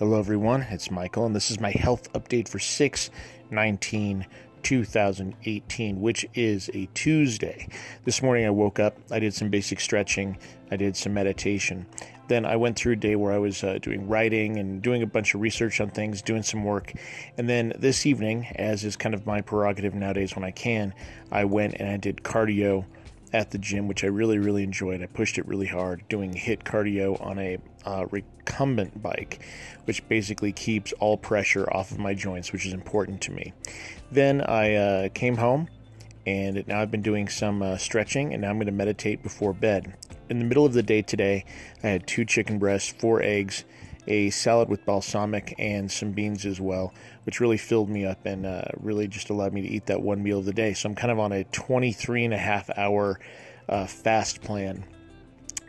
Hello, everyone. It's Michael, and this is my health update for 6 19 2018, which is a Tuesday. This morning I woke up, I did some basic stretching, I did some meditation. Then I went through a day where I was uh, doing writing and doing a bunch of research on things, doing some work. And then this evening, as is kind of my prerogative nowadays when I can, I went and I did cardio at the gym, which I really, really enjoyed. I pushed it really hard, doing HIIT cardio on a uh, recumbent bike, which basically keeps all pressure off of my joints, which is important to me. Then I uh, came home, and now I've been doing some uh, stretching, and now I'm going to meditate before bed. In the middle of the day today, I had two chicken breasts, four eggs, a salad with balsamic and some beans as well, which really filled me up and uh, really just allowed me to eat that one meal of the day. So I'm kind of on a 23 and a half hour uh, fast plan.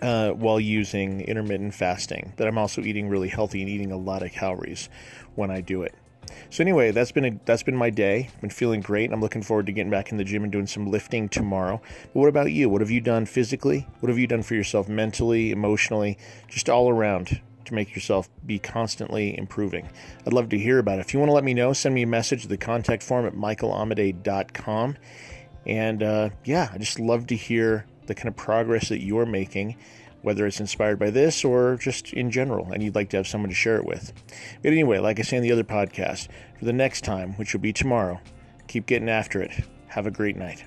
Uh, while using intermittent fasting, but I'm also eating really healthy and eating a lot of calories when I do it. So anyway, that's been a, that's been my day. Been feeling great. And I'm looking forward to getting back in the gym and doing some lifting tomorrow. But what about you? What have you done physically? What have you done for yourself mentally, emotionally, just all around? To make yourself be constantly improving. I'd love to hear about it. If you want to let me know, send me a message to the contact form at michaelamidei.com. And uh, yeah, I just love to hear the kind of progress that you're making, whether it's inspired by this or just in general, and you'd like to have someone to share it with. But anyway, like I say in the other podcast, for the next time, which will be tomorrow, keep getting after it. Have a great night.